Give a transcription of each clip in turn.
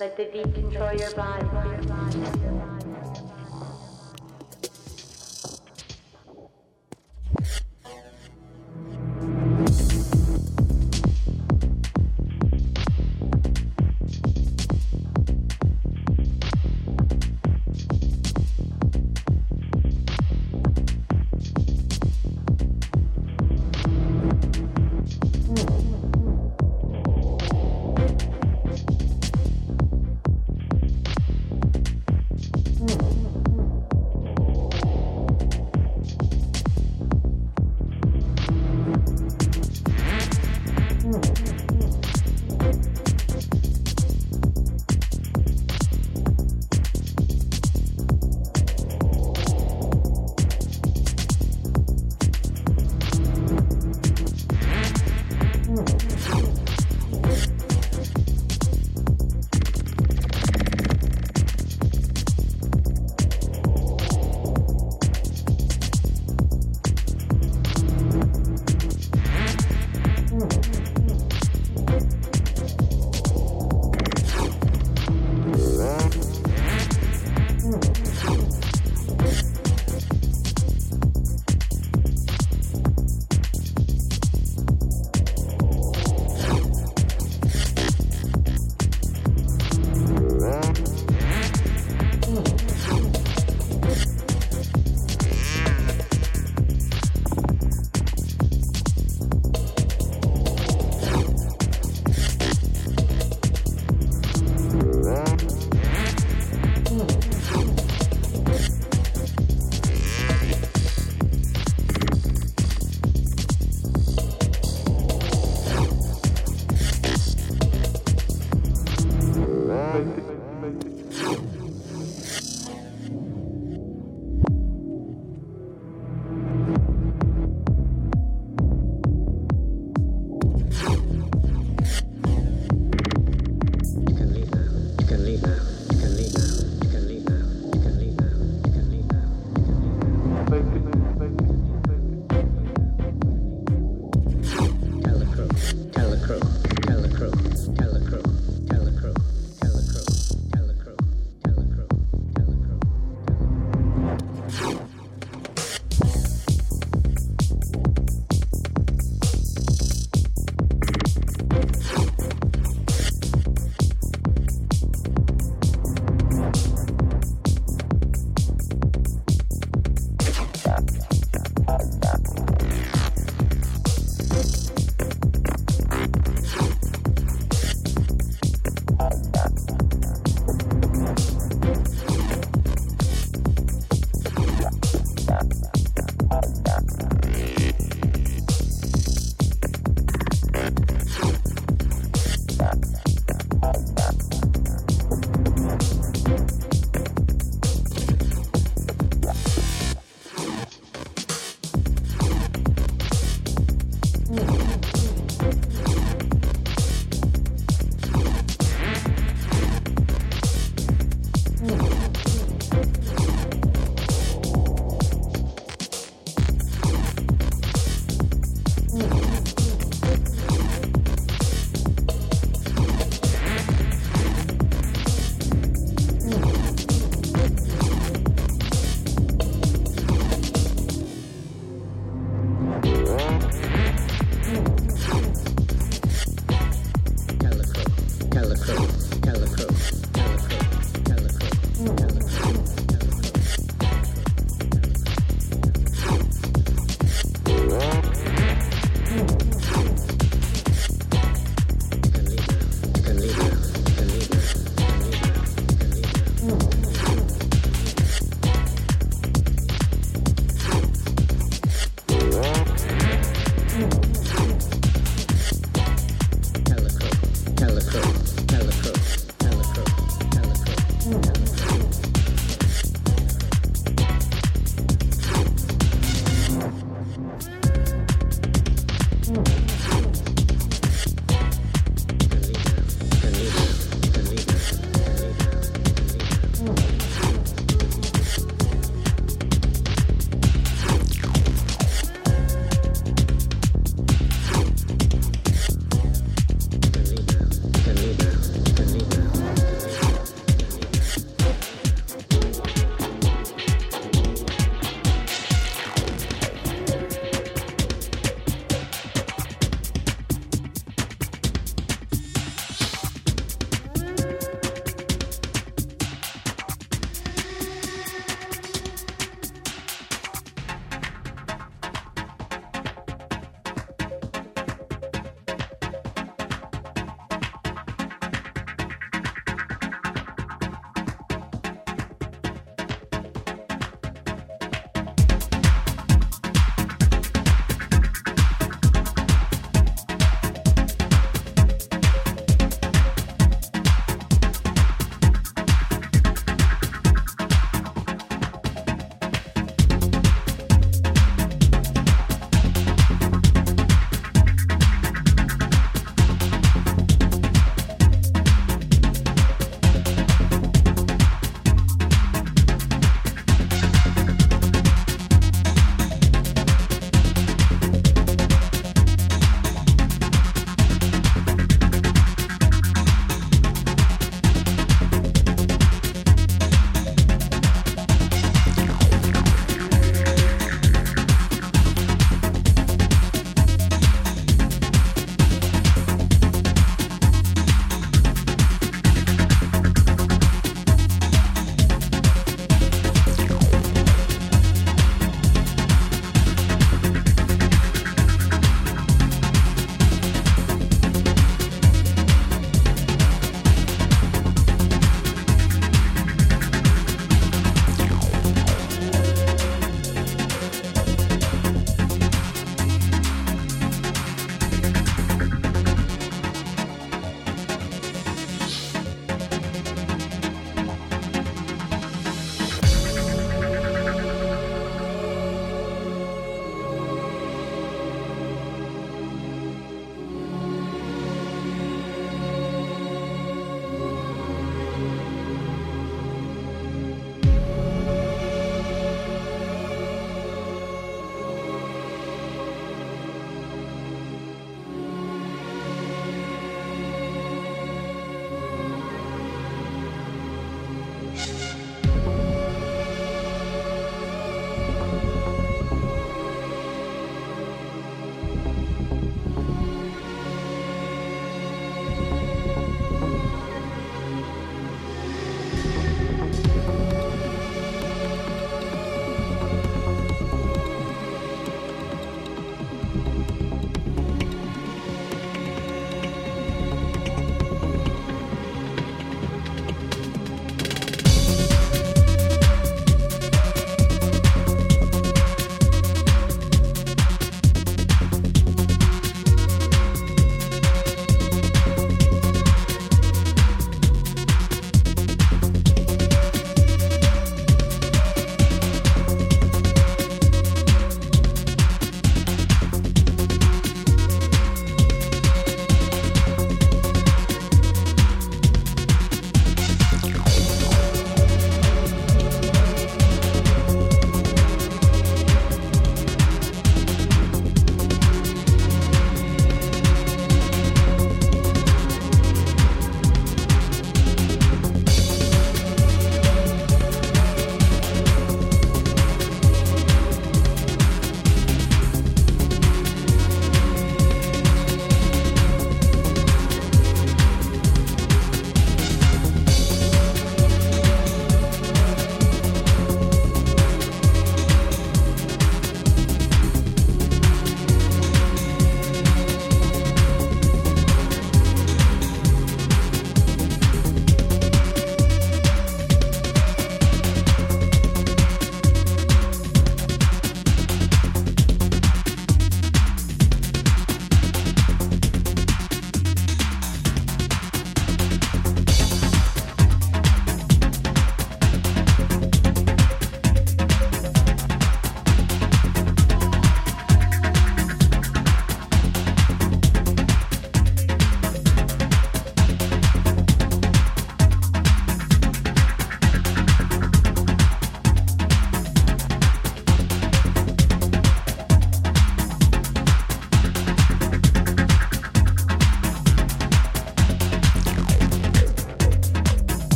Let the beat control your body.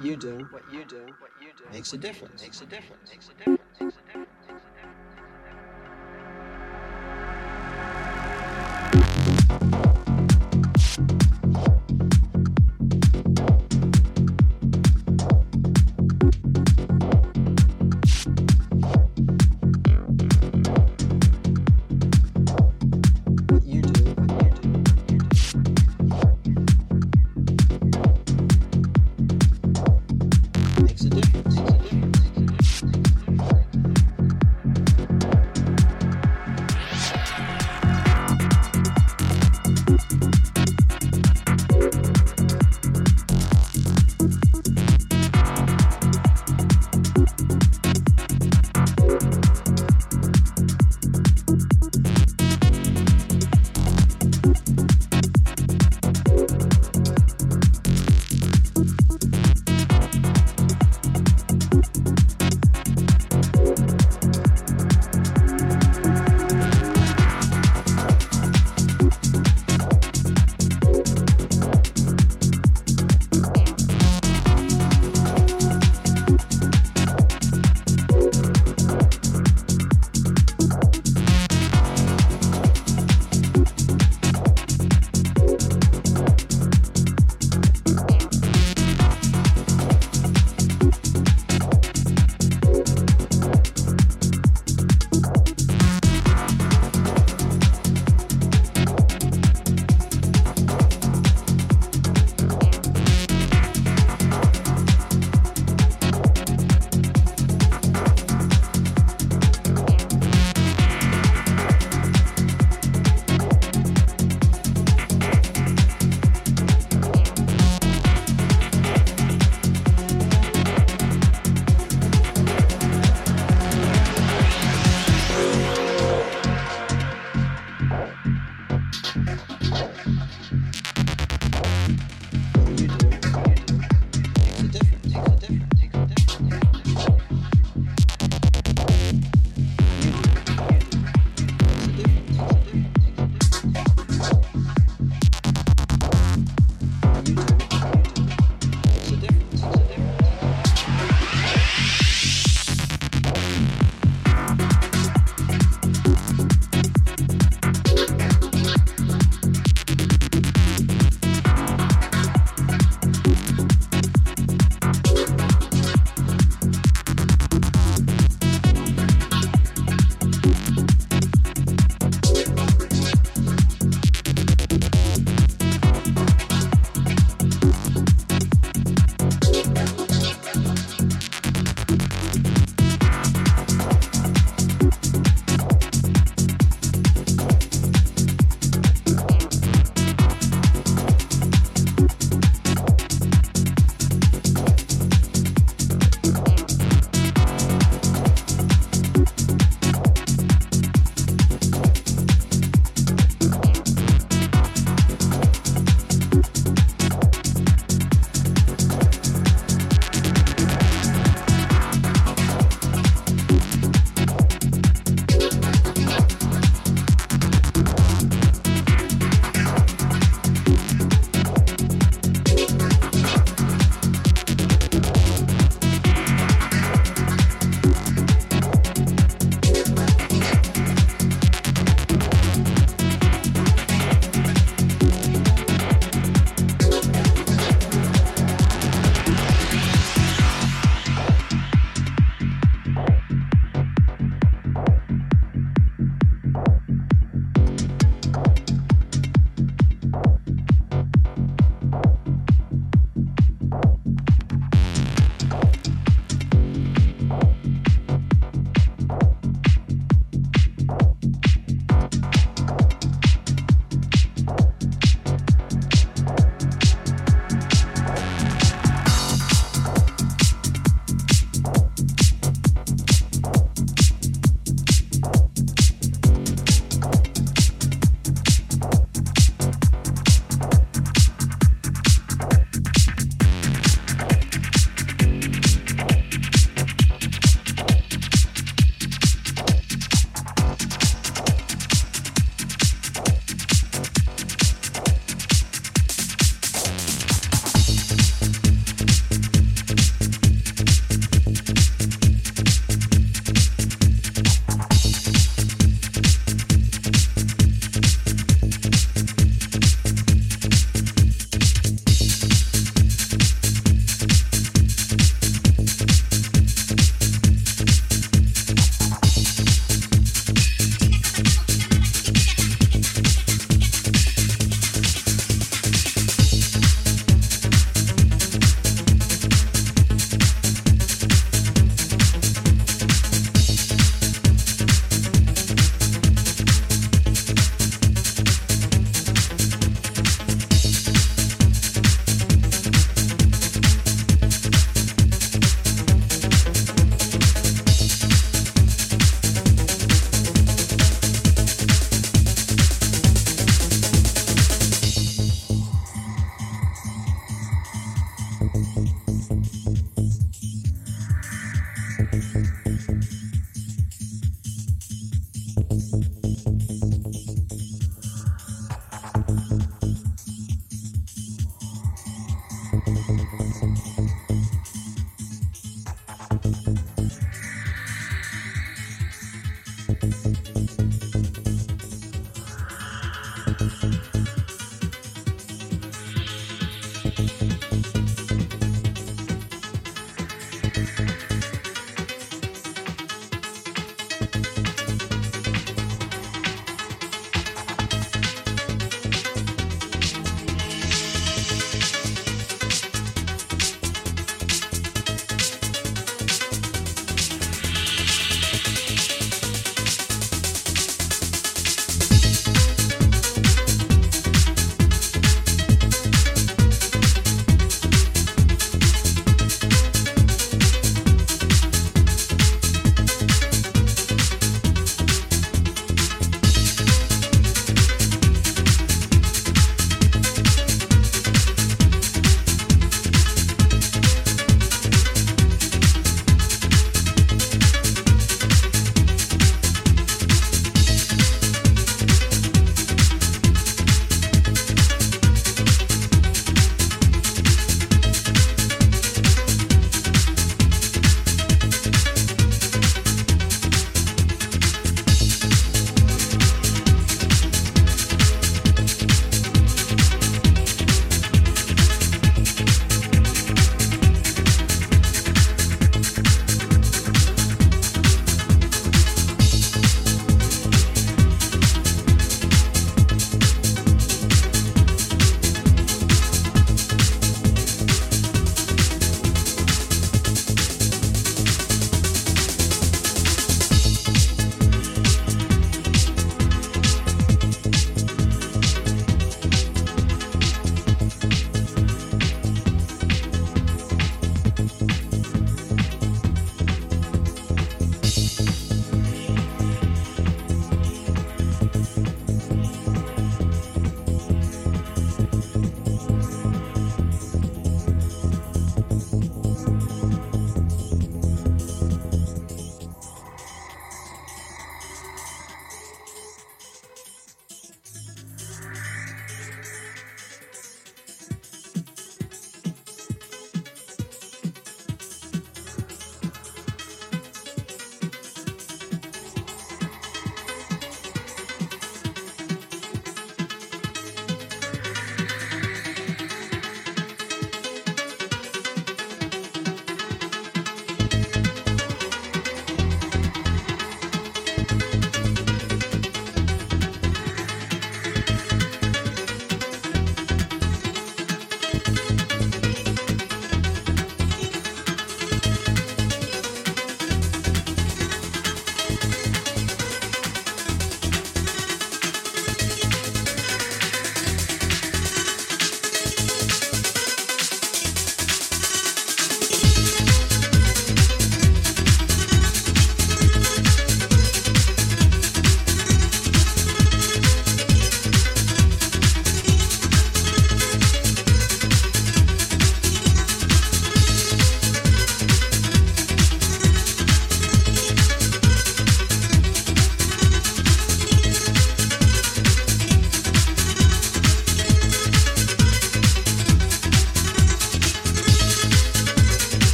You do, what you do, what you do makes a difference. Makes a difference. Makes a difference. Makes a difference.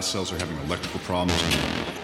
Cells are having electrical problems.